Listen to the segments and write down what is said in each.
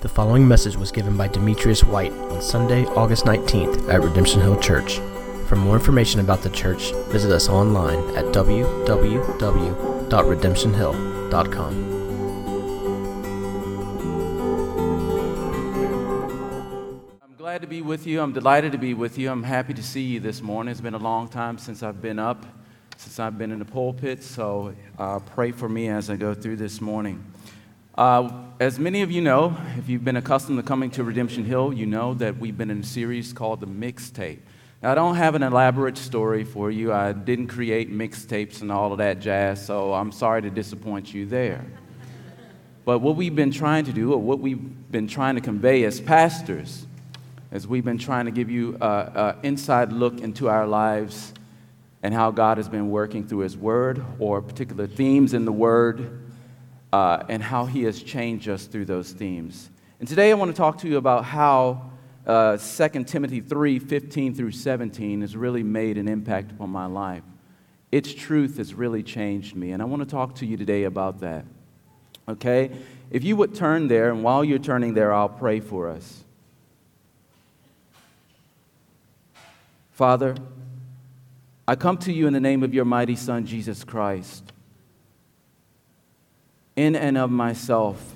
The following message was given by Demetrius White on Sunday, August 19th at Redemption Hill Church. For more information about the church, visit us online at www.redemptionhill.com. I'm glad to be with you. I'm delighted to be with you. I'm happy to see you this morning. It's been a long time since I've been up, since I've been in the pulpit, so uh, pray for me as I go through this morning. Uh, as many of you know, if you've been accustomed to coming to Redemption Hill, you know that we've been in a series called The Mixtape. Now, I don't have an elaborate story for you. I didn't create mixtapes and all of that jazz, so I'm sorry to disappoint you there. But what we've been trying to do, or what we've been trying to convey as pastors, as we've been trying to give you an inside look into our lives and how God has been working through His Word or particular themes in the Word uh, and how He has changed us through those themes. And today I want to talk to you about how uh, 2 Timothy 3 15 through 17 has really made an impact upon my life. Its truth has really changed me, and I want to talk to you today about that. Okay? If you would turn there, and while you're turning there, I'll pray for us. Father, I come to you in the name of your mighty Son, Jesus Christ. In and of myself,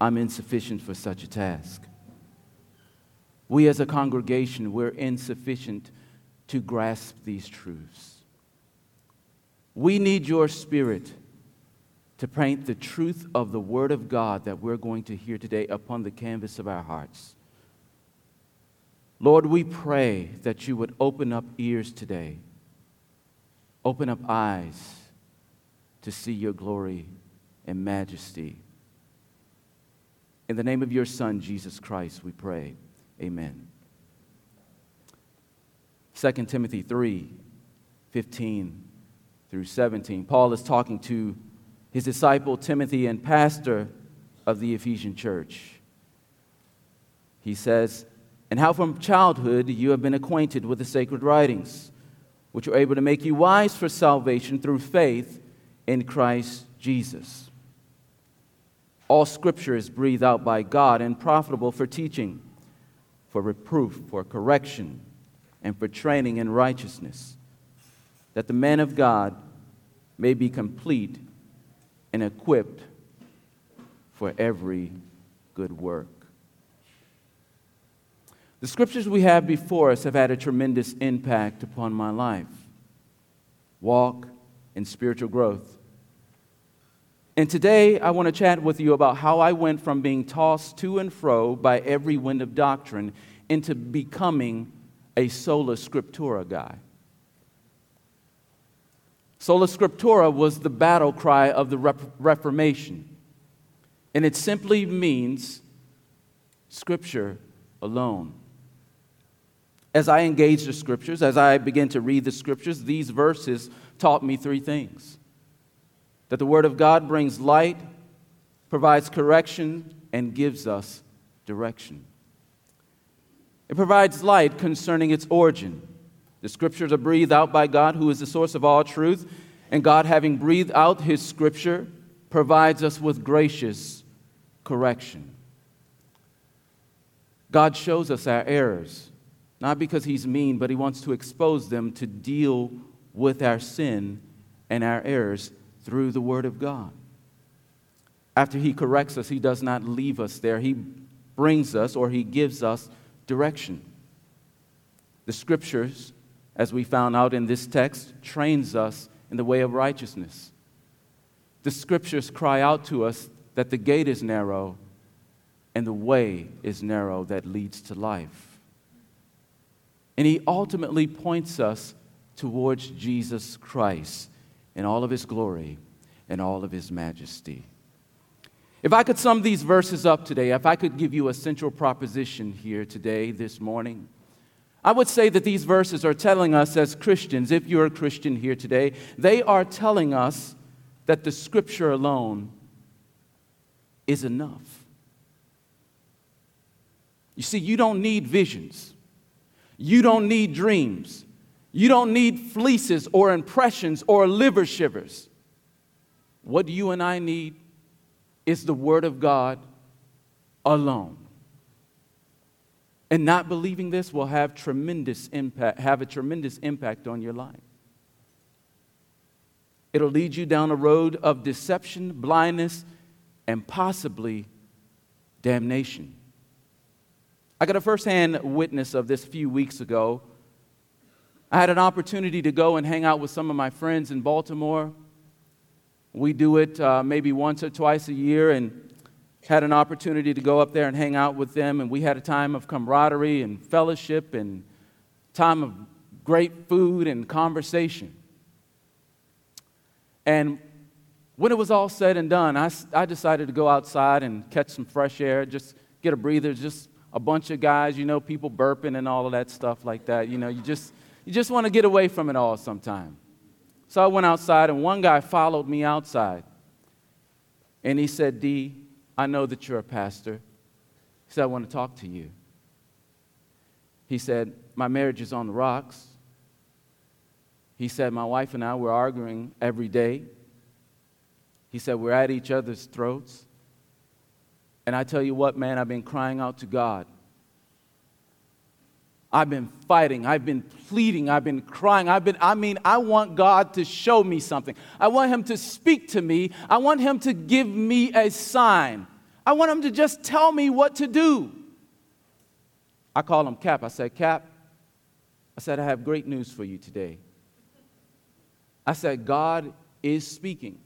I'm insufficient for such a task. We as a congregation, we're insufficient to grasp these truths. We need your spirit to paint the truth of the Word of God that we're going to hear today upon the canvas of our hearts. Lord, we pray that you would open up ears today, open up eyes to see your glory and majesty. In the name of your Son, Jesus Christ, we pray. Amen. 2 Timothy 3 15 through 17. Paul is talking to his disciple Timothy and pastor of the Ephesian church. He says, And how from childhood you have been acquainted with the sacred writings, which are able to make you wise for salvation through faith in Christ Jesus. All scripture is breathed out by God and profitable for teaching, for reproof, for correction, and for training in righteousness, that the man of God may be complete and equipped for every good work. The scriptures we have before us have had a tremendous impact upon my life, walk, and spiritual growth. And today I want to chat with you about how I went from being tossed to and fro by every wind of doctrine into becoming a sola scriptura guy. Sola scriptura was the battle cry of the Reformation, and it simply means scripture alone. As I engaged the scriptures, as I began to read the scriptures, these verses taught me three things that the Word of God brings light, provides correction, and gives us direction. It provides light concerning its origin. The scriptures are breathed out by God, who is the source of all truth, and God, having breathed out his scripture, provides us with gracious correction. God shows us our errors, not because he's mean, but he wants to expose them to deal with our sin and our errors through the Word of God. After He corrects us, He does not leave us there. He brings us or He gives us direction. The Scriptures, as we found out in this text, trains us in the way of righteousness. The Scriptures cry out to us that the gate is narrow and the way is narrow that leads to life. And He ultimately points us towards Jesus Christ in all of his glory and all of his majesty. If I could sum these verses up today, if I could give you a central proposition here today, this morning, I would say that these verses are telling us as Christians, if you're a Christian here today, they are telling us that the scripture alone is enough. You see, you don't need visions, you don't need dreams, you don't need fleeces or impressions or liver shivers. What you and I need is the Word of God alone. And not believing this will have tremendous impact, have a tremendous impact on your life. It'll lead you down a road of deception, blindness, and possibly damnation. I got a firsthand witness of this a few weeks ago. I had an opportunity to go and hang out with some of my friends in Baltimore. We do it uh, maybe once or twice a year, and had an opportunity to go up there and hang out with them. And we had a time of camaraderie and fellowship and time of great food and conversation. And when it was all said and done, I, I decided to go outside and catch some fresh air, just get a breather, just a bunch of guys, you know, people burping and all of that stuff like that. You know, you just, you just want to get away from it all sometime. So I went outside, and one guy followed me outside. And he said, D, I know that you're a pastor. He said, I want to talk to you. He said, My marriage is on the rocks. He said, My wife and I were arguing every day. He said, We're at each other's throats. And I tell you what, man, I've been crying out to God. I've been fighting. I've been pleading. I've been crying. I've been, I mean, I want God to show me something. I want Him to speak to me. I want Him to give me a sign. I want Him to just tell me what to do. I call him Cap. I said, Cap, I said, I have great news for you today. I said, God is speaking.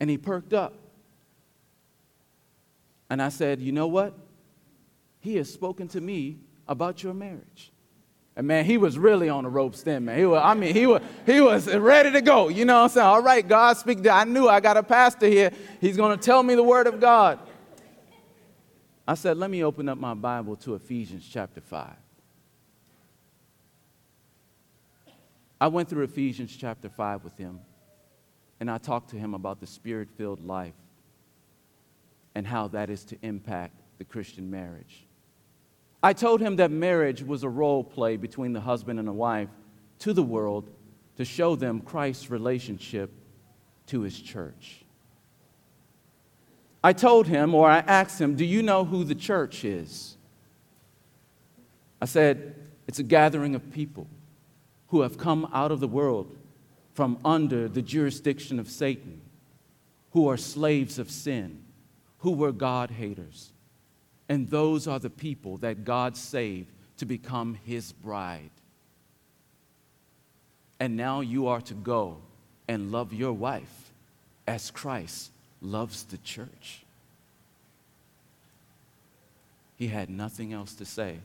And he perked up. And I said, You know what? He has spoken to me about your marriage. And man, he was really on the ropes then, man. He was, I mean, he was, he was ready to go. You know what I'm saying? All right, God, speak. To, I knew I got a pastor here. He's going to tell me the word of God. I said, let me open up my Bible to Ephesians chapter 5. I went through Ephesians chapter 5 with him, and I talked to him about the spirit filled life and how that is to impact the Christian marriage. I told him that marriage was a role play between the husband and the wife to the world to show them Christ's relationship to his church. I told him, or I asked him, Do you know who the church is? I said, It's a gathering of people who have come out of the world from under the jurisdiction of Satan, who are slaves of sin, who were God haters. And those are the people that God saved to become his bride. And now you are to go and love your wife as Christ loves the church. He had nothing else to say.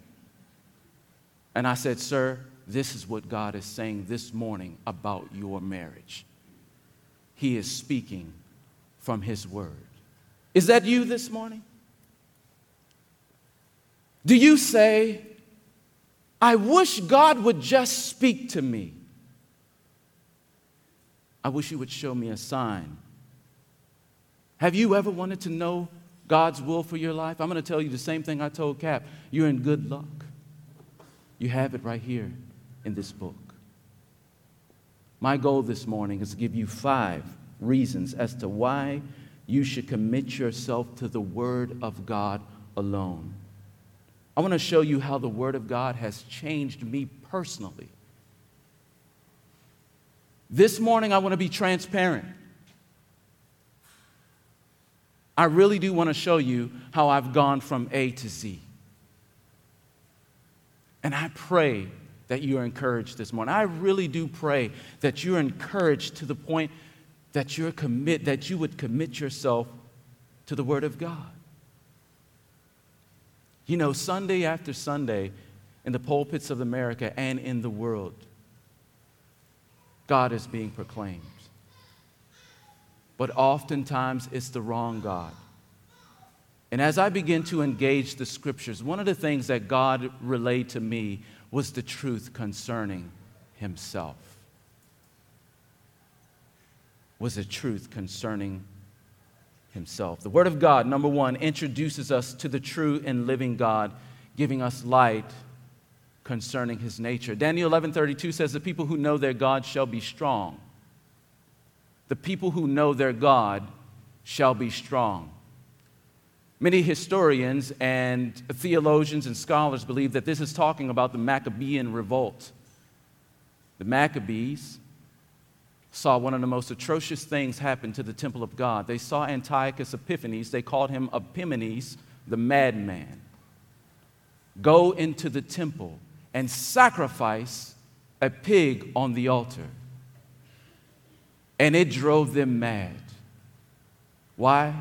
And I said, Sir, this is what God is saying this morning about your marriage. He is speaking from His Word. Is that you this morning? Do you say, I wish God would just speak to me? I wish He would show me a sign. Have you ever wanted to know God's will for your life? I'm going to tell you the same thing I told Cap. You're in good luck. You have it right here in this book. My goal this morning is to give you five reasons as to why you should commit yourself to the Word of God alone. I want to show you how the Word of God has changed me personally. This morning, I want to be transparent. I really do want to show you how I've gone from A to Z. And I pray that you are encouraged this morning. I really do pray that you're encouraged to the point that you're commit that you would commit yourself to the word of God. You know, Sunday after Sunday in the pulpits of America and in the world, God is being proclaimed. But oftentimes it's the wrong God. And as I begin to engage the scriptures, one of the things that God relayed to me was the truth concerning himself. Was the truth concerning himself. The Word of God, number one, introduces us to the true and living God, giving us light concerning his nature. Daniel 11:32 says the people who know their God shall be strong. The people who know their God shall be strong. Many historians and theologians and scholars believe that this is talking about the Maccabean revolt. The Maccabees saw one of the most atrocious things happen to the temple of God. They saw Antiochus Epiphanes, they called him Epimanes, the madman, go into the temple and sacrifice a pig on the altar. And it drove them mad. Why?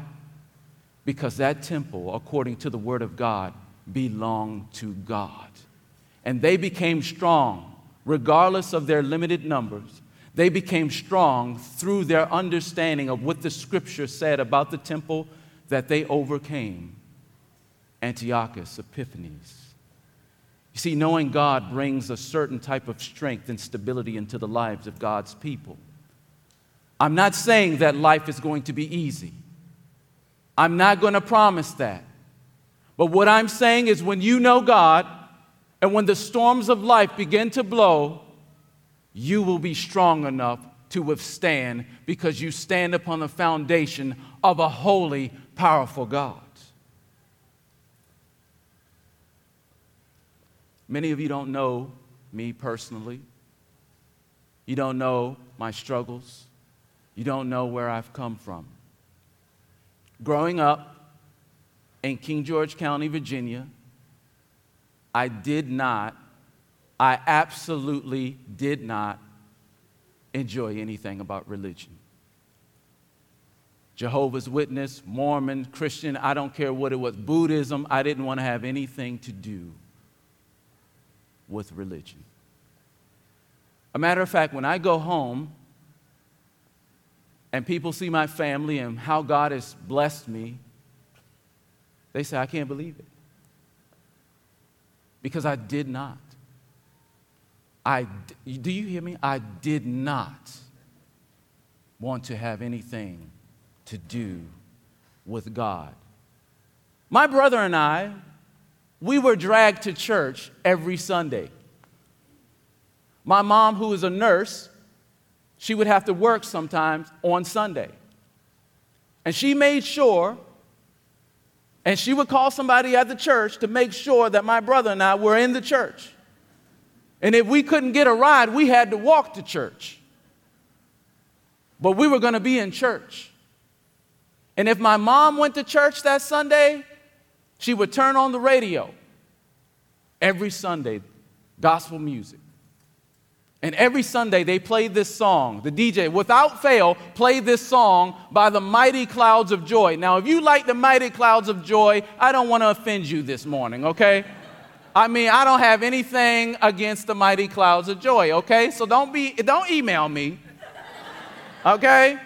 Because that temple, according to the Word of God, belonged to God. And they became strong, regardless of their limited numbers. They became strong through their understanding of what the Scripture said about the temple that they overcame. Antiochus Epiphanes. You see, knowing God brings a certain type of strength and stability into the lives of God's people. I'm not saying that life is going to be easy. I'm not going to promise that. But what I'm saying is when you know God and when the storms of life begin to blow, you will be strong enough to withstand because you stand upon the foundation of a holy, powerful God. Many of you don't know me personally. You don't know my struggles. You don't know where I've come from. Growing up in King George County, Virginia, I did not, I absolutely did not enjoy anything about religion. Jehovah's Witness, Mormon, Christian, I don't care what it was, Buddhism, I didn't want to have anything to do with religion. A matter of fact, when I go home, and people see my family and how God has blessed me, they say, I can't believe it. Because I did not. I, do you hear me? I did not want to have anything to do with God. My brother and I, we were dragged to church every Sunday. My mom, who is a nurse, she would have to work sometimes on Sunday. And she made sure, and she would call somebody at the church to make sure that my brother and I were in the church. And if we couldn't get a ride, we had to walk to church. But we were going to be in church. And if my mom went to church that Sunday, she would turn on the radio every Sunday, gospel music. And every Sunday they played this song. The DJ, without fail, played this song by the Mighty Clouds of Joy. Now, if you like the Mighty Clouds of Joy, I don't want to offend you this morning, okay? I mean, I don't have anything against the Mighty Clouds of Joy, okay? So don't be don't email me. Okay?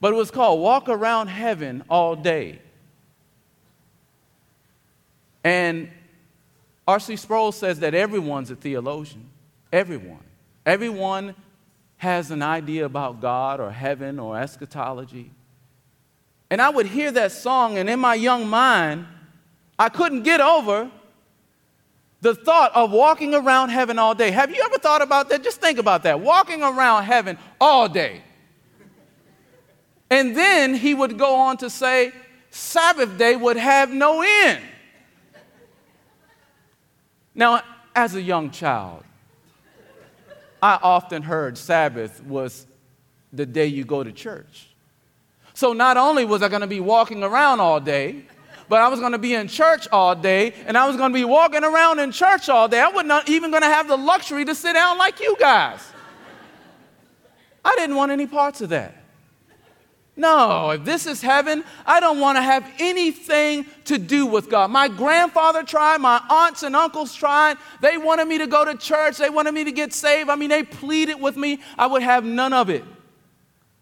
But it was called Walk Around Heaven All Day. And R.C. Sproul says that everyone's a theologian. Everyone. Everyone has an idea about God or heaven or eschatology. And I would hear that song, and in my young mind, I couldn't get over the thought of walking around heaven all day. Have you ever thought about that? Just think about that. Walking around heaven all day. And then he would go on to say, Sabbath day would have no end. Now, as a young child, I often heard Sabbath was the day you go to church. So not only was I going to be walking around all day, but I was going to be in church all day, and I was going to be walking around in church all day. I was not even going to have the luxury to sit down like you guys. I didn't want any parts of that. No, if this is heaven, I don't want to have anything to do with God. My grandfather tried, my aunts and uncles tried. They wanted me to go to church, they wanted me to get saved. I mean, they pleaded with me. I would have none of it.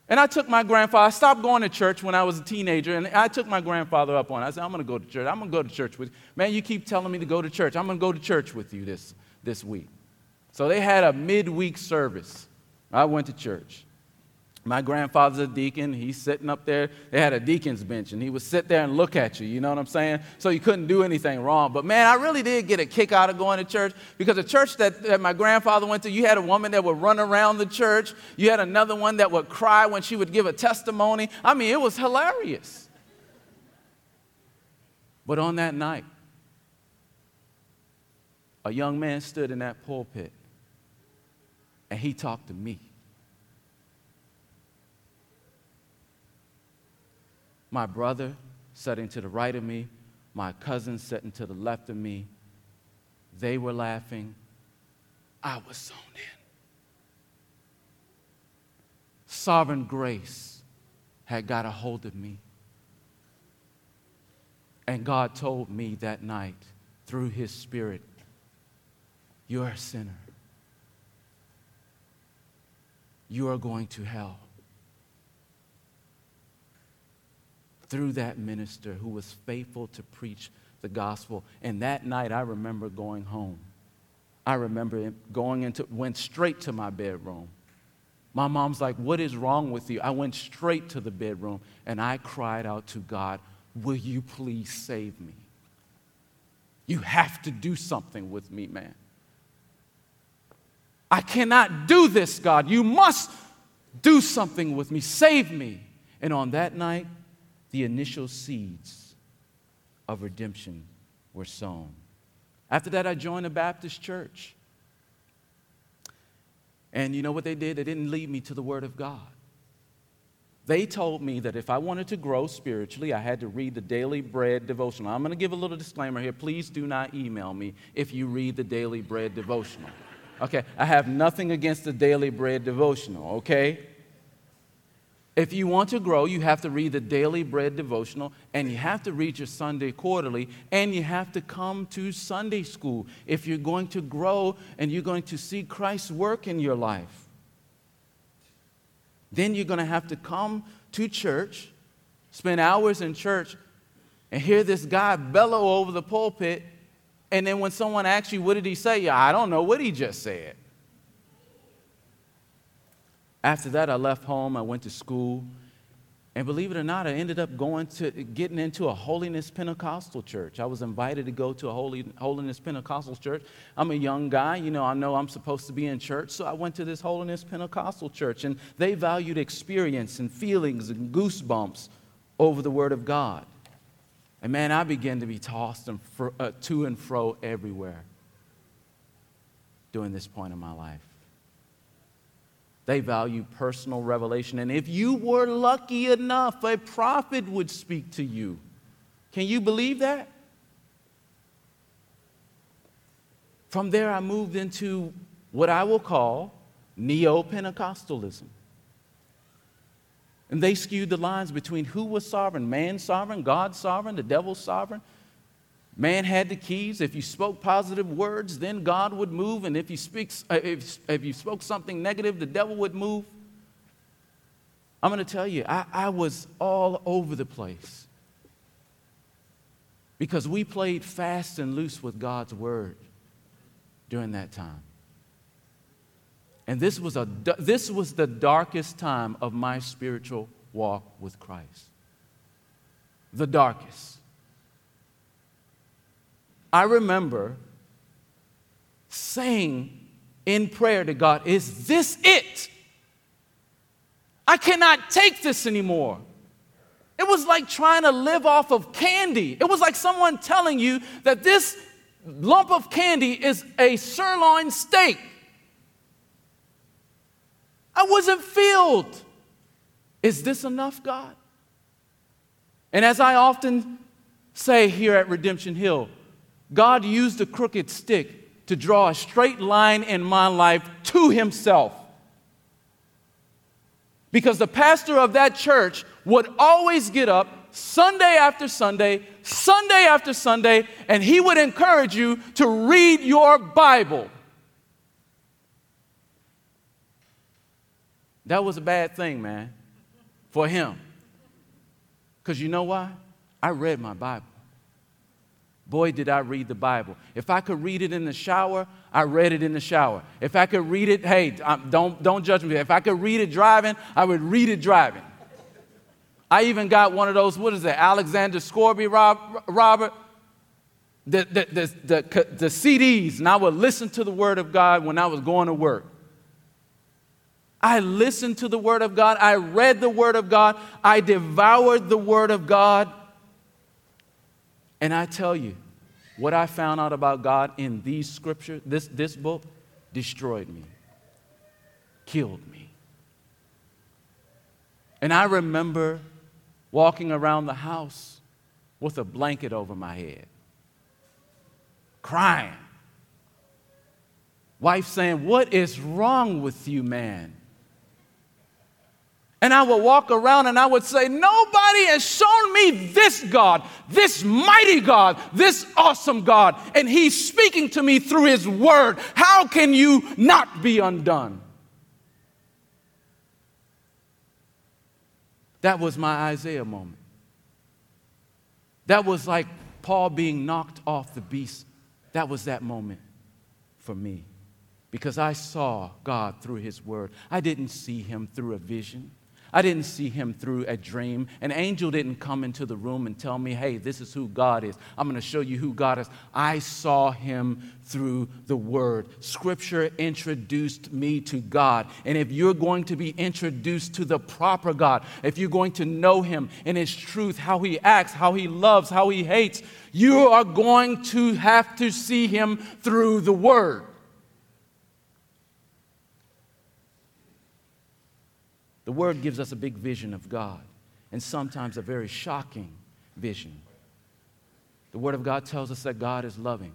And I took my grandfather, I stopped going to church when I was a teenager, and I took my grandfather up on it. I said, I'm going to go to church. I'm going to go to church with you. Man, you keep telling me to go to church. I'm going to go to church with you this, this week. So they had a midweek service. I went to church. My grandfather's a deacon. He's sitting up there. They had a deacon's bench, and he would sit there and look at you. You know what I'm saying? So you couldn't do anything wrong. But man, I really did get a kick out of going to church because the church that, that my grandfather went to, you had a woman that would run around the church. You had another one that would cry when she would give a testimony. I mean, it was hilarious. But on that night, a young man stood in that pulpit and he talked to me. My brother sitting to the right of me, my cousin sitting to the left of me, they were laughing. I was zoned in. Sovereign grace had got a hold of me. And God told me that night through His Spirit, You're a sinner. You are going to hell. Through that minister who was faithful to preach the gospel. And that night, I remember going home. I remember going into, went straight to my bedroom. My mom's like, What is wrong with you? I went straight to the bedroom and I cried out to God, Will you please save me? You have to do something with me, man. I cannot do this, God. You must do something with me. Save me. And on that night, the initial seeds of redemption were sown. After that, I joined a Baptist church. And you know what they did? They didn't lead me to the Word of God. They told me that if I wanted to grow spiritually, I had to read the Daily Bread devotional. I'm going to give a little disclaimer here. Please do not email me if you read the Daily Bread devotional. Okay, I have nothing against the Daily Bread devotional, okay? If you want to grow, you have to read the daily bread devotional and you have to read your Sunday quarterly and you have to come to Sunday school if you're going to grow and you're going to see Christ's work in your life. Then you're going to have to come to church, spend hours in church, and hear this guy bellow over the pulpit. And then when someone asks you, What did he say? I don't know what he just said. After that, I left home, I went to school, and believe it or not, I ended up going to getting into a holiness Pentecostal church. I was invited to go to a holy, holiness Pentecostal church. I'm a young guy, you know, I know I'm supposed to be in church, so I went to this holiness Pentecostal church, and they valued experience and feelings and goosebumps over the Word of God. And man, I began to be tossed and fro, uh, to and fro everywhere during this point in my life. They value personal revelation. And if you were lucky enough, a prophet would speak to you. Can you believe that? From there, I moved into what I will call neo Pentecostalism. And they skewed the lines between who was sovereign man sovereign, God sovereign, the devil sovereign. Man had the keys. If you spoke positive words, then God would move. And if you, speaks, uh, if, if you spoke something negative, the devil would move. I'm going to tell you, I, I was all over the place because we played fast and loose with God's word during that time. And this was, a, this was the darkest time of my spiritual walk with Christ. The darkest. I remember saying in prayer to God, Is this it? I cannot take this anymore. It was like trying to live off of candy. It was like someone telling you that this lump of candy is a sirloin steak. I wasn't filled. Is this enough, God? And as I often say here at Redemption Hill, God used a crooked stick to draw a straight line in my life to Himself. Because the pastor of that church would always get up Sunday after Sunday, Sunday after Sunday, and he would encourage you to read your Bible. That was a bad thing, man, for him. Because you know why? I read my Bible. Boy, did I read the Bible. If I could read it in the shower, I read it in the shower. If I could read it, hey, don't, don't judge me. If I could read it driving, I would read it driving. I even got one of those, what is it, Alexander Scourby, Robert? The, the, the, the, the CDs, and I would listen to the Word of God when I was going to work. I listened to the Word of God. I read the Word of God. I devoured the Word of God. And I tell you, what I found out about God in these scriptures, this, this book, destroyed me, killed me. And I remember walking around the house with a blanket over my head, crying. Wife saying, What is wrong with you, man? And I would walk around and I would say, Nobody has shown me this God, this mighty God, this awesome God. And He's speaking to me through His Word. How can you not be undone? That was my Isaiah moment. That was like Paul being knocked off the beast. That was that moment for me because I saw God through His Word. I didn't see Him through a vision. I didn't see him through a dream. An angel didn't come into the room and tell me, hey, this is who God is. I'm going to show you who God is. I saw him through the word. Scripture introduced me to God. And if you're going to be introduced to the proper God, if you're going to know him in his truth, how he acts, how he loves, how he hates, you are going to have to see him through the word. The Word gives us a big vision of God, and sometimes a very shocking vision. The Word of God tells us that God is loving,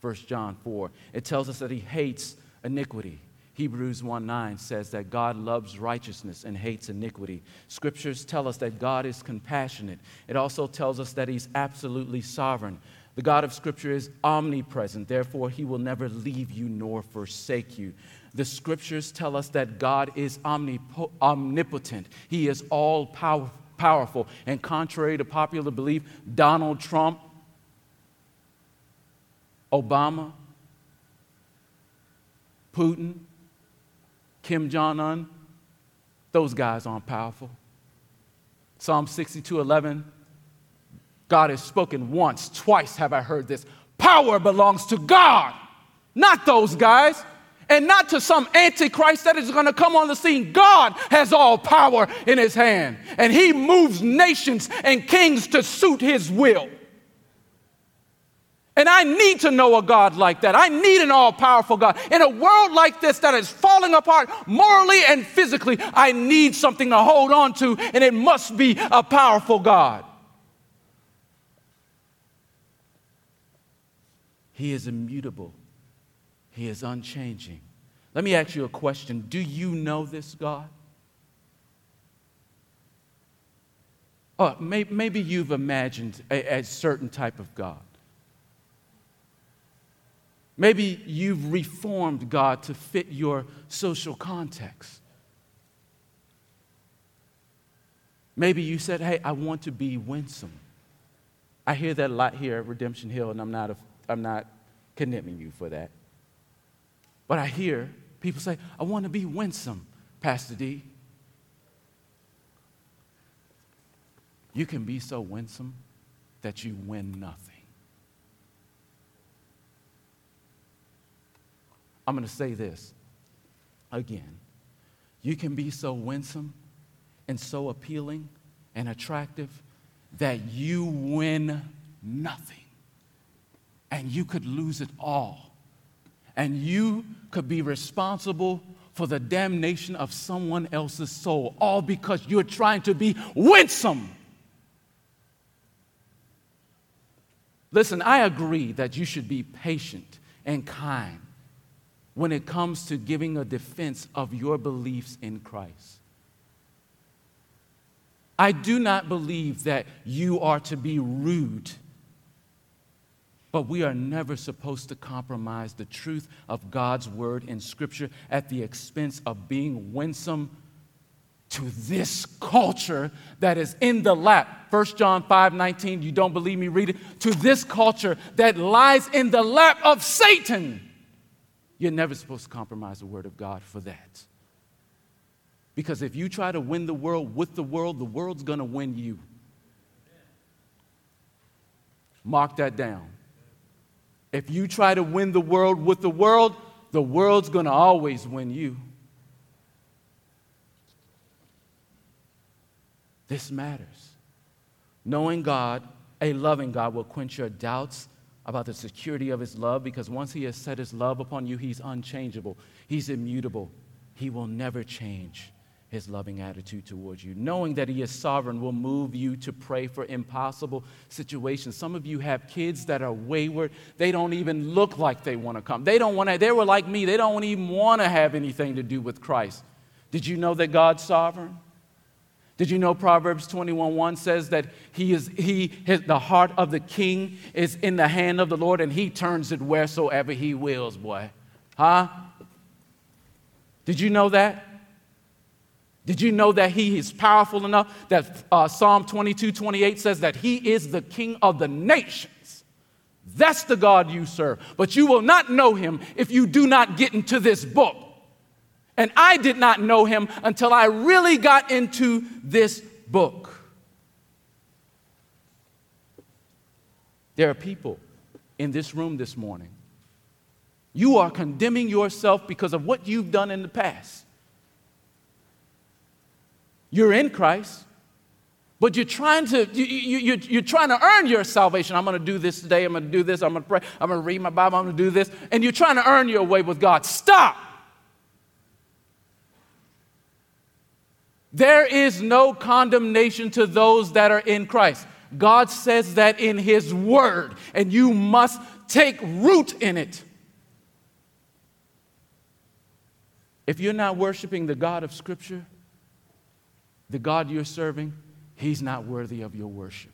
1 John 4. It tells us that He hates iniquity. Hebrews 1 9 says that God loves righteousness and hates iniquity. Scriptures tell us that God is compassionate. It also tells us that He's absolutely sovereign. The God of Scripture is omnipresent, therefore, He will never leave you nor forsake you. The scriptures tell us that God is omnipotent, He is all power, powerful. And contrary to popular belief, Donald Trump, Obama, Putin, Kim Jong un, those guys aren't powerful. Psalm 62 11, God has spoken once, twice have I heard this. Power belongs to God, not those guys and not to some antichrist that is going to come on the scene. God has all power in his hand, and he moves nations and kings to suit his will. And I need to know a God like that. I need an all powerful God. In a world like this that is falling apart morally and physically, I need something to hold on to, and it must be a powerful God. He is immutable. He is unchanging. Let me ask you a question Do you know this God? Oh, maybe, you've imagined a, a certain type of God. Maybe you've reformed God to fit your social context. Maybe you said, Hey, I want to be winsome. I hear that a lot here at Redemption Hill, and I'm not, a, I'm not condemning you for that. But I hear people say, I want to be winsome, Pastor D. You can be so winsome that you win nothing. I'm going to say this again. You can be so winsome and so appealing and attractive that you win nothing. And you could lose it all and you could be responsible for the damnation of someone else's soul, all because you're trying to be winsome. Listen, I agree that you should be patient and kind when it comes to giving a defense of your beliefs in Christ. I do not believe that you are to be rude but we are never supposed to compromise the truth of God's word in Scripture at the expense of being winsome to this culture that is in the lap. 1 John 5 19, you don't believe me? Read it. To this culture that lies in the lap of Satan. You're never supposed to compromise the word of God for that. Because if you try to win the world with the world, the world's going to win you. Mark that down. If you try to win the world with the world, the world's going to always win you. This matters. Knowing God A loving God will quench your doubts about the security of his love because once he has set his love upon you, he's unchangeable, he's immutable, he will never change his loving attitude towards you. Knowing that he is sovereign will move you to pray for impossible situations. Some of you have kids that are wayward. They don't even look like they want to come. They don't want to, they were like me, they don't even want to have anything to do with Christ. Did you know that God's sovereign? Did you know Proverbs 21:1 says that he is he his, the heart of the king is in the hand of the Lord and he turns it wheresoever he wills, boy. Huh? Did you know that? Did you know that he is powerful enough that uh, Psalm 22 28 says that he is the king of the nations? That's the God you serve. But you will not know him if you do not get into this book. And I did not know him until I really got into this book. There are people in this room this morning. You are condemning yourself because of what you've done in the past. You're in Christ, but you're trying to you, you, you, are trying to earn your salvation. I'm going to do this today. I'm going to do this. I'm going to pray. I'm going to read my Bible. I'm going to do this. And you're trying to earn your way with God. Stop. There is no condemnation to those that are in Christ. God says that in His Word, and you must take root in it. If you're not worshiping the God of Scripture, the God you're serving, he's not worthy of your worship.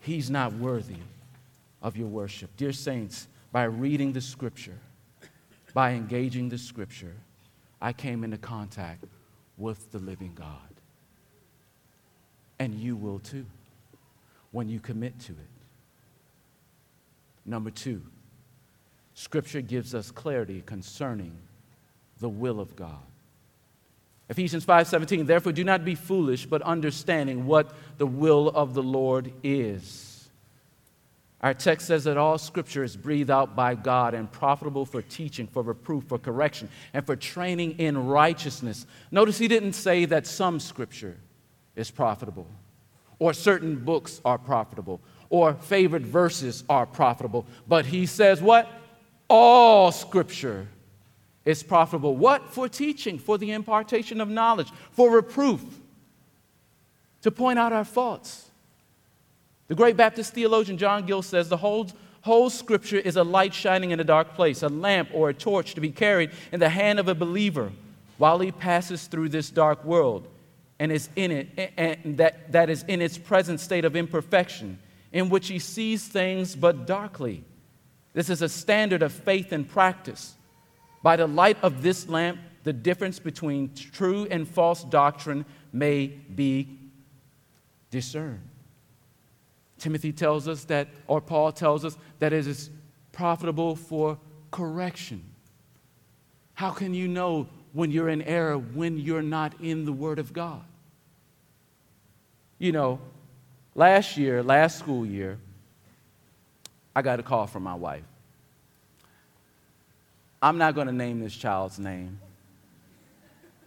He's not worthy of your worship. Dear saints, by reading the scripture, by engaging the scripture, I came into contact with the living God. And you will too when you commit to it. Number two, scripture gives us clarity concerning the will of God. Ephesians 5:17 Therefore do not be foolish but understanding what the will of the Lord is. Our text says that all scripture is breathed out by God and profitable for teaching, for reproof, for correction, and for training in righteousness. Notice he didn't say that some scripture is profitable, or certain books are profitable, or favorite verses are profitable, but he says what? All scripture is profitable. What? For teaching, for the impartation of knowledge, for reproof, to point out our faults. The great Baptist theologian John Gill says the whole, whole scripture is a light shining in a dark place, a lamp or a torch to be carried in the hand of a believer while he passes through this dark world and is in it and that, that is in its present state of imperfection in which he sees things but darkly this is a standard of faith and practice by the light of this lamp, the difference between true and false doctrine may be discerned. Timothy tells us that, or Paul tells us, that it is profitable for correction. How can you know when you're in error when you're not in the Word of God? You know, last year, last school year, I got a call from my wife. I'm not going to name this child's name,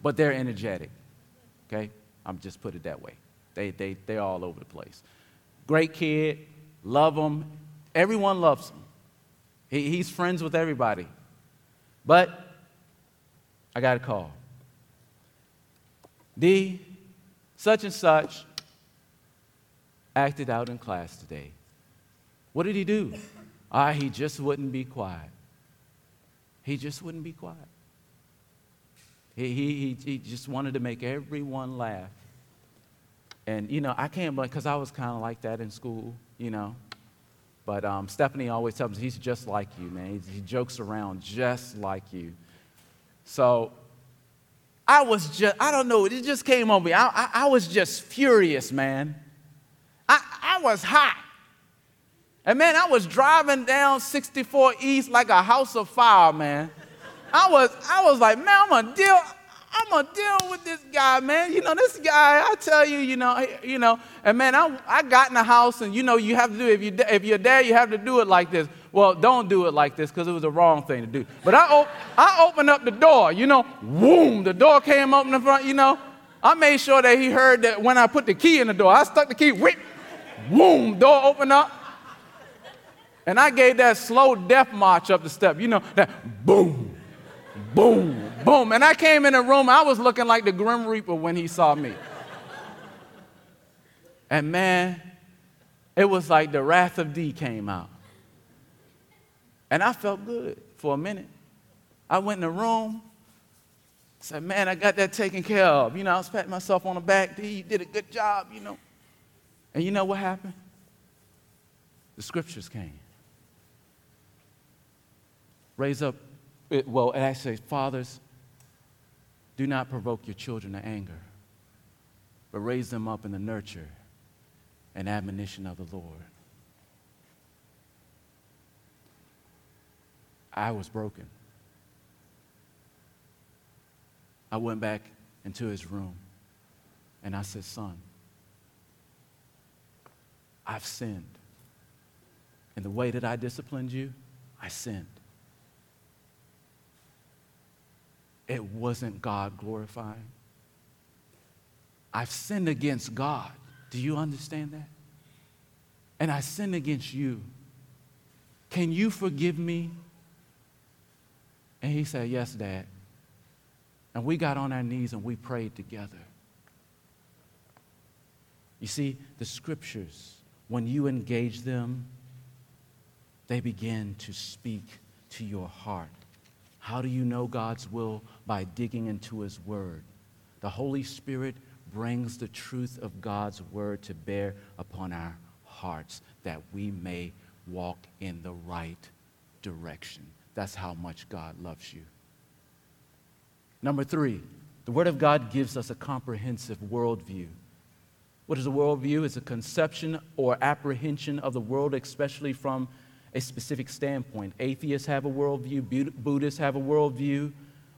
but they're energetic. Okay? I'm just put it that way. They, they, they're all over the place. Great kid, love him. Everyone loves him. He, he's friends with everybody. But I got a call. D, such and such, acted out in class today. What did he do? Ah, he just wouldn't be quiet. He just wouldn't be quiet. He, he, he, just wanted to make everyone laugh. And, you know, I can't blame, because I was kind of like that in school, you know. But um, Stephanie always tells me he's just like you, man. He, he jokes around just like you. So I was just, I don't know, it just came on me. I, I, I was just furious, man. I, I was hot. And man, I was driving down 64 East like a house of fire, man. I was, I was like, man, I'm gonna deal, I'm gonna deal with this guy, man. You know, this guy, I tell you, you know, you know, and man, I, I got in the house, and you know, you have to do if you if you're there, you have to do it like this. Well, don't do it like this because it was the wrong thing to do. But I, op- I opened up the door, you know, boom, the door came open in front, you know. I made sure that he heard that when I put the key in the door, I stuck the key, whip, boom, door open up. And I gave that slow death march up the step. You know, that boom, boom, boom. And I came in the room, I was looking like the Grim Reaper when he saw me. And man, it was like the wrath of D came out. And I felt good for a minute. I went in the room, said, Man, I got that taken care of. You know, I was patting myself on the back. D, you did a good job, you know. And you know what happened? The scriptures came. Raise up, well, actually says, Fathers, do not provoke your children to anger, but raise them up in the nurture and admonition of the Lord. I was broken. I went back into his room and I said, Son, I've sinned. And the way that I disciplined you, I sinned. It wasn't God glorifying. I've sinned against God. Do you understand that? And I sinned against you. Can you forgive me? And he said, Yes, Dad. And we got on our knees and we prayed together. You see, the scriptures, when you engage them, they begin to speak to your heart. How do you know God's will? By digging into His Word. The Holy Spirit brings the truth of God's word to bear upon our hearts that we may walk in the right direction. That's how much God loves you. Number three, the Word of God gives us a comprehensive worldview. What is a worldview? It's a conception or apprehension of the world, especially from a specific standpoint. Atheists have a worldview, Buddhists have a worldview,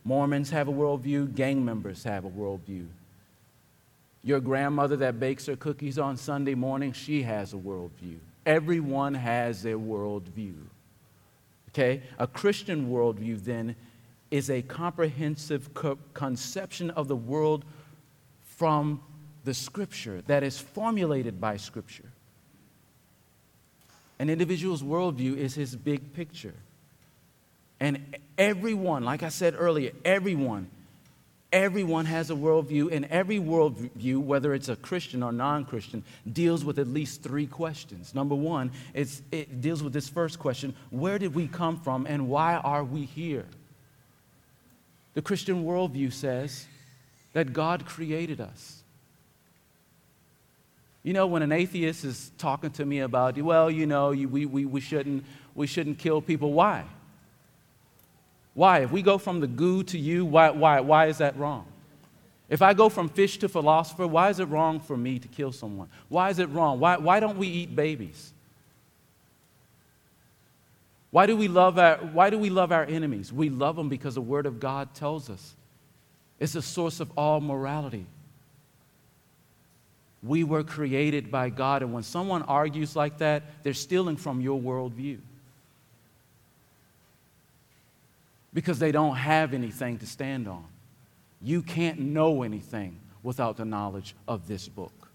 Mormons have a worldview, gang members have a worldview. Your grandmother that bakes her cookies on Sunday morning, she has a worldview. Everyone has their worldview. Okay? A Christian worldview then is a comprehensive co- conception of the world from the Scripture that is formulated by Scripture. An individual's worldview is his big picture. And everyone, like I said earlier, everyone Everyone has a worldview, and every worldview, whether it's a Christian or non Christian, deals with at least three questions. Number one, it deals with this first question Where did we come from, and why are we here? The Christian worldview says that God created us. You know, when an atheist is talking to me about, well, you know, we, we, we, shouldn't, we shouldn't kill people, why? Why? If we go from the goo to you, why, why, why is that wrong? If I go from fish to philosopher, why is it wrong for me to kill someone? Why is it wrong? Why, why don't we eat babies? Why do, we love our, why do we love our enemies? We love them because the Word of God tells us it's the source of all morality. We were created by God, and when someone argues like that, they're stealing from your worldview. because they don't have anything to stand on. You can't know anything without the knowledge of this book.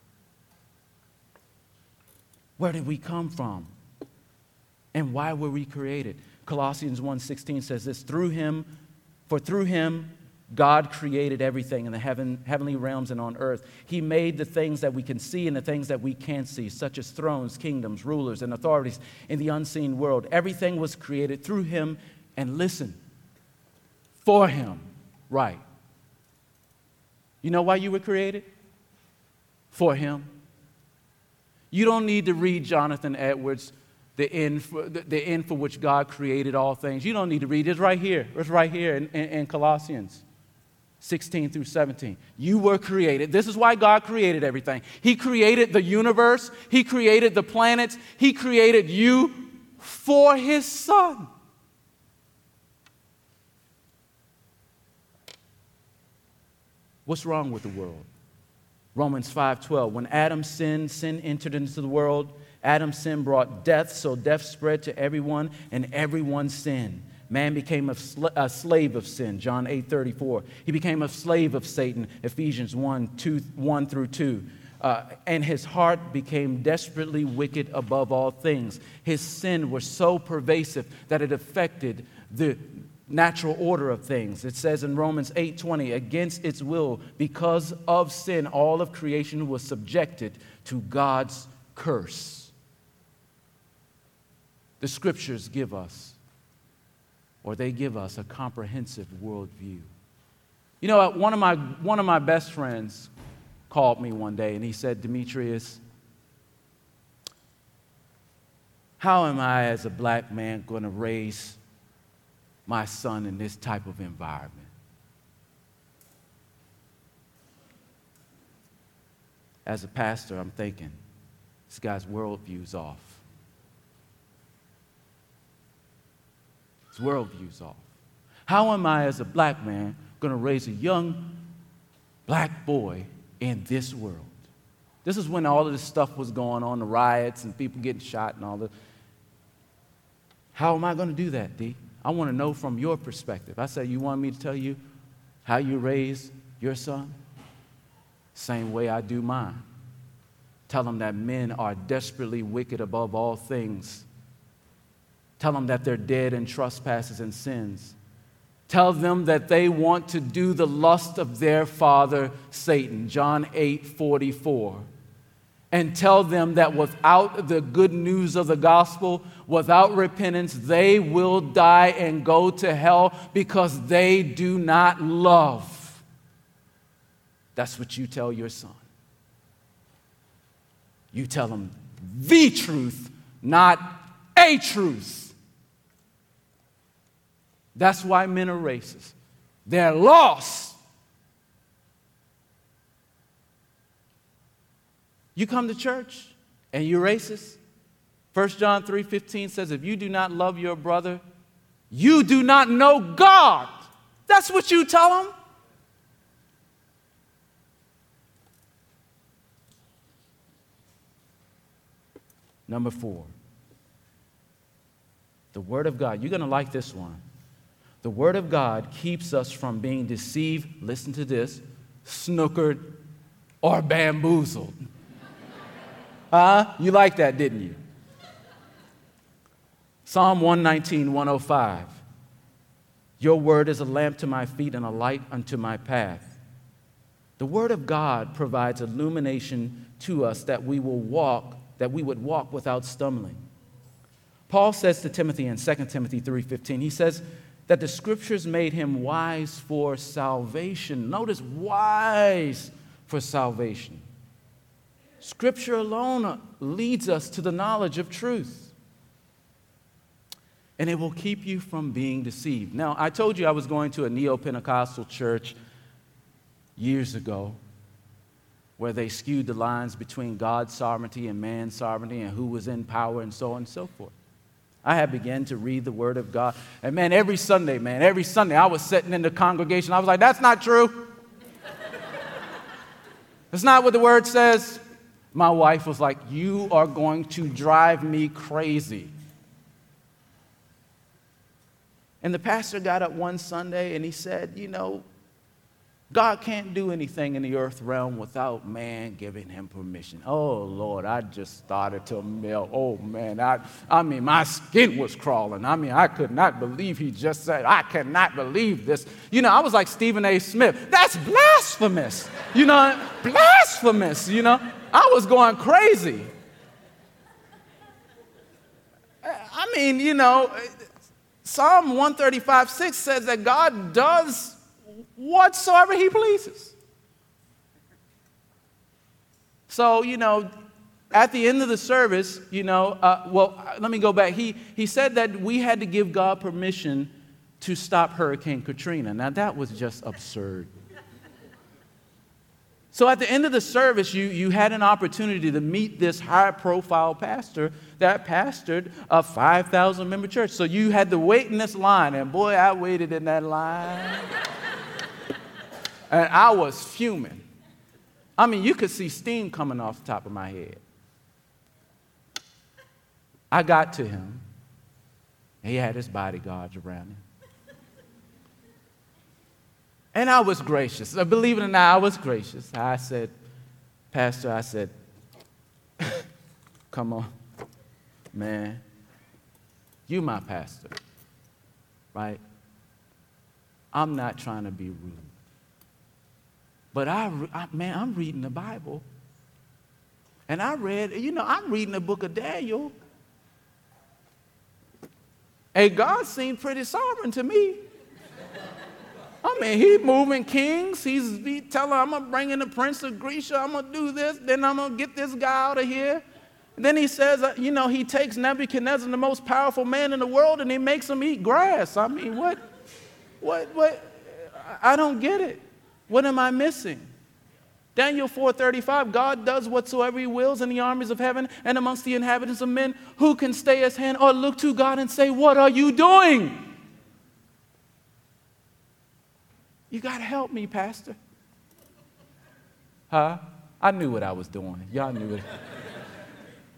Where did we come from? And why were we created? Colossians 1:16 says this, through him for through him God created everything in the heaven, heavenly realms and on earth. He made the things that we can see and the things that we can't see, such as thrones, kingdoms, rulers, and authorities in the unseen world. Everything was created through him. And listen, for him. Right. You know why you were created? For him. You don't need to read Jonathan Edwards, the end for, the, the end for which God created all things. You don't need to read it. It's right here. It's right here in, in, in Colossians 16 through 17. You were created. This is why God created everything. He created the universe, He created the planets, He created you for His Son. What's wrong with the world? Romans 5:12 When Adam sinned, sin entered into the world. Adam's sin brought death, so death spread to everyone and everyone sinned. Man became a, sl- a slave of sin, John 8 34. He became a slave of Satan, Ephesians 1, 2, 1 through 2. uh, and his heart became desperately wicked above all things. His sin was so pervasive that it affected the natural order of things. It says in Romans 8:20, against its will, because of sin, all of creation was subjected to God's curse. The scriptures give us, or they give us, a comprehensive worldview. You know, one of my, one of my best friends called me one day and he said, Demetrius, how am I, as a black man, going to raise my son in this type of environment? As a pastor, I'm thinking, this guy's worldview's off. His worldview's off. How am I, as a black man, going to raise a young black boy in this world. This is when all of this stuff was going on, the riots and people getting shot and all that. How am I going to do that, D? I want to know from your perspective. I said, You want me to tell you how you raise your son? Same way I do mine. Tell them that men are desperately wicked above all things. Tell them that they're dead in trespasses and sins. Tell them that they want to do the lust of their father, Satan. John 8 44. And tell them that without the good news of the gospel, without repentance, they will die and go to hell because they do not love. That's what you tell your son. You tell him the truth, not a truth. That's why men are racist. They're lost. You come to church and you're racist. 1 John 3:15 says if you do not love your brother, you do not know God. That's what you tell them. Number 4. The word of God. You're going to like this one. The Word of God keeps us from being deceived, listen to this, snookered, or bamboozled. huh? You like that, didn't you? Psalm 119, 105. Your word is a lamp to my feet and a light unto my path. The word of God provides illumination to us that we will walk, that we would walk without stumbling. Paul says to Timothy in 2 Timothy 3:15, he says, that the scriptures made him wise for salvation. Notice, wise for salvation. Scripture alone uh, leads us to the knowledge of truth. And it will keep you from being deceived. Now, I told you I was going to a neo Pentecostal church years ago where they skewed the lines between God's sovereignty and man's sovereignty and who was in power and so on and so forth. I had begun to read the Word of God. And man, every Sunday, man, every Sunday, I was sitting in the congregation. I was like, that's not true. that's not what the Word says. My wife was like, You are going to drive me crazy. And the pastor got up one Sunday and he said, You know, God can't do anything in the earth realm without man giving him permission. Oh, Lord, I just started to melt. Oh, man, I, I mean, my skin was crawling. I mean, I could not believe he just said, I cannot believe this. You know, I was like Stephen A. Smith. That's blasphemous. You know, blasphemous. You know, I was going crazy. I mean, you know, Psalm 135 6 says that God does whatsoever he pleases. So, you know, at the end of the service, you know, uh, well, let me go back. He, he said that we had to give God permission to stop Hurricane Katrina. Now, that was just absurd. So, at the end of the service, you, you had an opportunity to meet this high profile pastor that pastored a 5,000 member church. So, you had to wait in this line, and boy, I waited in that line. And I was fuming. I mean, you could see steam coming off the top of my head. I got to him. He had his bodyguards around him. And I was gracious. Uh, believe it or not, I was gracious. I said, Pastor, I said, Come on, man. You my pastor, right? I'm not trying to be rude. But I, I, man, I'm reading the Bible. And I read, you know, I'm reading the book of Daniel. And God seemed pretty sovereign to me. I mean, he's moving kings. He's he telling, I'm going to bring in the prince of Grecia. I'm going to do this. Then I'm going to get this guy out of here. And then he says, uh, you know, he takes Nebuchadnezzar, the most powerful man in the world, and he makes him eat grass. I mean, what, what, what? I don't get it. What am I missing? Daniel 4:35 God does whatsoever he wills in the armies of heaven and amongst the inhabitants of men who can stay his hand or look to God and say what are you doing? You got to help me, pastor. Huh? I knew what I was doing. Y'all knew it.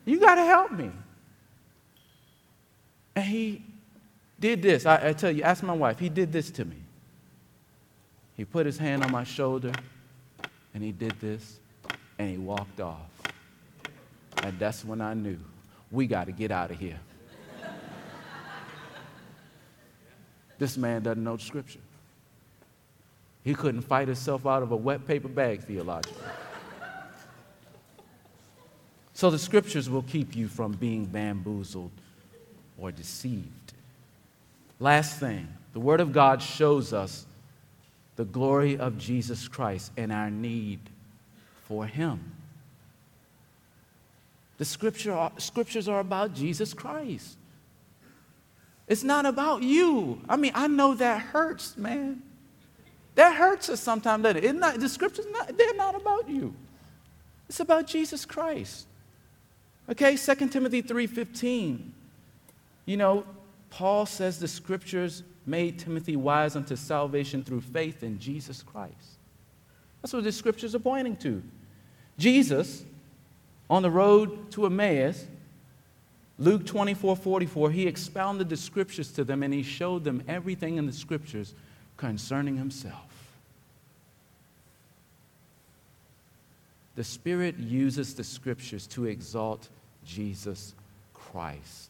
you got to help me. And he did this. I, I tell you, ask my wife. He did this to me. He put his hand on my shoulder and he did this and he walked off. And that's when I knew we got to get out of here. this man doesn't know the scripture. He couldn't fight himself out of a wet paper bag theologically. So the scriptures will keep you from being bamboozled or deceived. Last thing, the Word of God shows us the glory of Jesus Christ and our need for Him. The scripture, scriptures are about Jesus Christ. It's not about you. I mean, I know that hurts, man. That hurts us sometimes, doesn't it? Not, the scriptures, not, they're not about you. It's about Jesus Christ. Okay, 2 Timothy 3.15. You know, Paul says the scriptures made Timothy wise unto salvation through faith in Jesus Christ. That's what the scriptures are pointing to. Jesus, on the road to Emmaus, Luke 24 44, he expounded the scriptures to them and he showed them everything in the scriptures concerning himself. The Spirit uses the scriptures to exalt Jesus Christ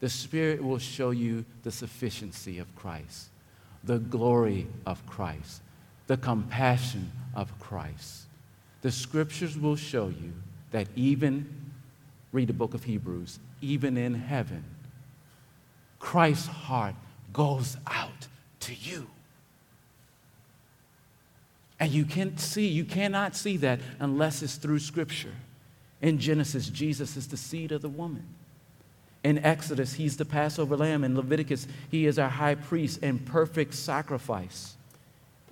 the Spirit will show you the sufficiency of Christ, the glory of Christ, the compassion of Christ. The scriptures will show you that even, read the book of Hebrews, even in heaven, Christ's heart goes out to you. And you can't see, you cannot see that unless it's through Scripture. In Genesis, Jesus is the seed of the woman. In Exodus, he's the Passover lamb. In Leviticus, he is our high priest and perfect sacrifice.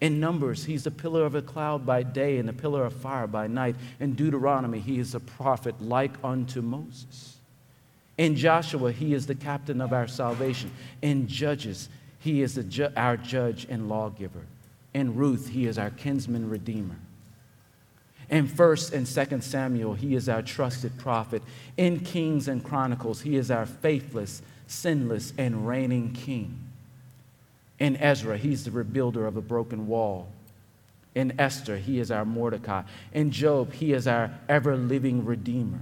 In Numbers, he's the pillar of a cloud by day and the pillar of fire by night. In Deuteronomy, he is a prophet like unto Moses. In Joshua, he is the captain of our salvation. In Judges, he is ju- our judge and lawgiver. In Ruth, he is our kinsman redeemer. In 1st and 2nd Samuel, he is our trusted prophet. In Kings and Chronicles, he is our faithless, sinless, and reigning king. In Ezra, he's the rebuilder of a broken wall. In Esther, he is our Mordecai. In Job, he is our ever living redeemer.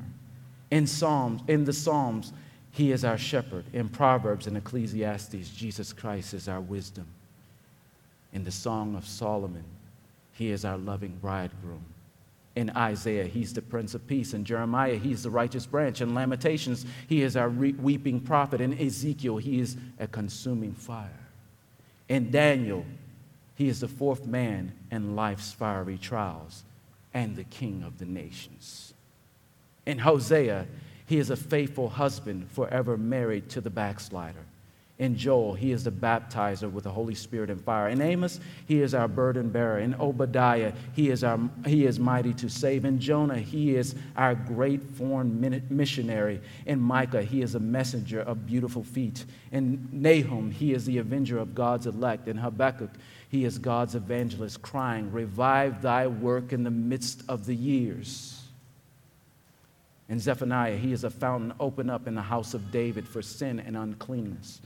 In Psalms, in the Psalms, he is our shepherd. In Proverbs and Ecclesiastes, Jesus Christ is our wisdom. In the Song of Solomon, he is our loving bridegroom. In Isaiah, he's the Prince of Peace. In Jeremiah, he's the righteous branch. In Lamentations, he is our re- weeping prophet. In Ezekiel, he is a consuming fire. In Daniel, he is the fourth man in life's fiery trials and the king of the nations. In Hosea, he is a faithful husband, forever married to the backslider. In Joel, he is the baptizer with the Holy Spirit and fire. In Amos, he is our burden bearer. In Obadiah, he is, our, he is mighty to save. In Jonah, he is our great foreign missionary. In Micah, he is a messenger of beautiful feet. In Nahum, he is the avenger of God's elect. In Habakkuk, he is God's evangelist, crying, Revive thy work in the midst of the years. In Zephaniah, he is a fountain open up in the house of David for sin and uncleanness.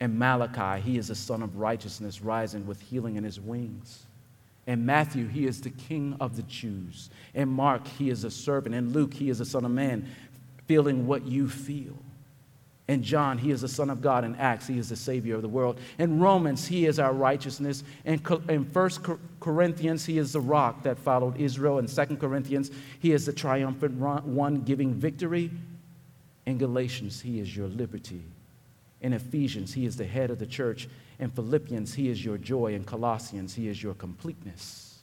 In Malachi, he is a Sun of righteousness rising with healing in his wings. In Matthew, he is the king of the Jews. In Mark, he is a servant. In Luke, he is a son of man, feeling what you feel. In John, he is the Son of God. In Acts, he is the Savior of the world. In Romans, he is our righteousness. In, in 1 Corinthians, he is the rock that followed Israel. In 2 Corinthians, he is the triumphant one giving victory. In Galatians, he is your liberty. In Ephesians, he is the head of the church. In Philippians, he is your joy. In Colossians, he is your completeness.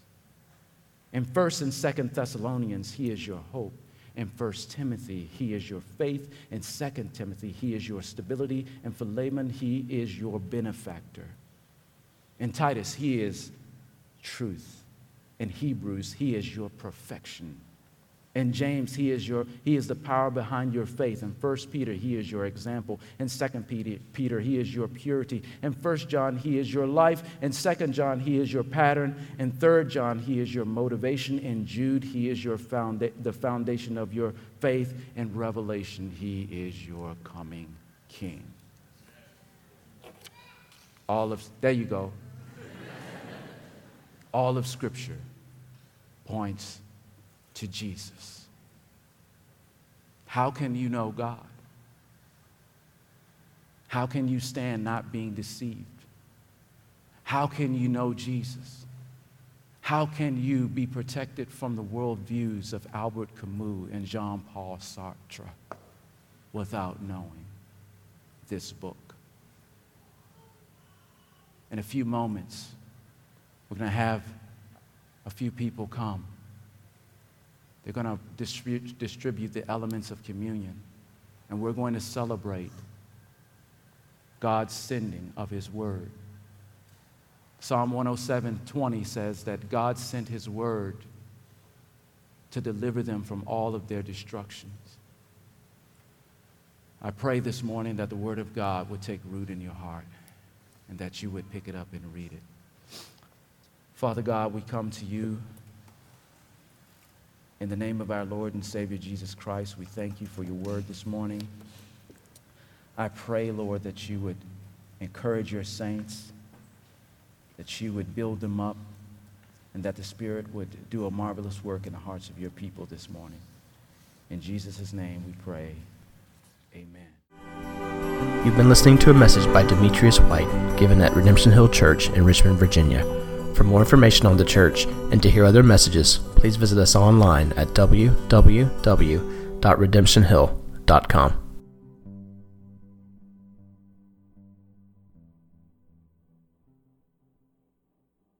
In 1st and 2nd Thessalonians, he is your hope. In 1st Timothy, he is your faith. In 2nd Timothy, he is your stability. In Philemon, he is your benefactor. In Titus, he is truth. In Hebrews, he is your perfection. In James, he is, your, he is the power behind your faith. In 1 Peter, he is your example. In 2 Peter, Peter, he is your purity. In 1 John, he is your life. In 2 John, he is your pattern. In 3 John, he is your motivation. In Jude, he is your founda- the foundation of your faith. In Revelation, he is your coming king. All of, there you go. All of Scripture points to Jesus. How can you know God? How can you stand not being deceived? How can you know Jesus? How can you be protected from the worldviews of Albert Camus and Jean Paul Sartre without knowing this book? In a few moments, we're going to have a few people come. They're going to distribute, distribute the elements of communion. And we're going to celebrate God's sending of His word. Psalm 107 20 says that God sent His word to deliver them from all of their destructions. I pray this morning that the Word of God would take root in your heart and that you would pick it up and read it. Father God, we come to you. In the name of our Lord and Savior Jesus Christ, we thank you for your word this morning. I pray, Lord, that you would encourage your saints, that you would build them up, and that the Spirit would do a marvelous work in the hearts of your people this morning. In Jesus' name we pray. Amen. You've been listening to a message by Demetrius White given at Redemption Hill Church in Richmond, Virginia. For more information on the church and to hear other messages, please visit us online at www.redemptionhill.com.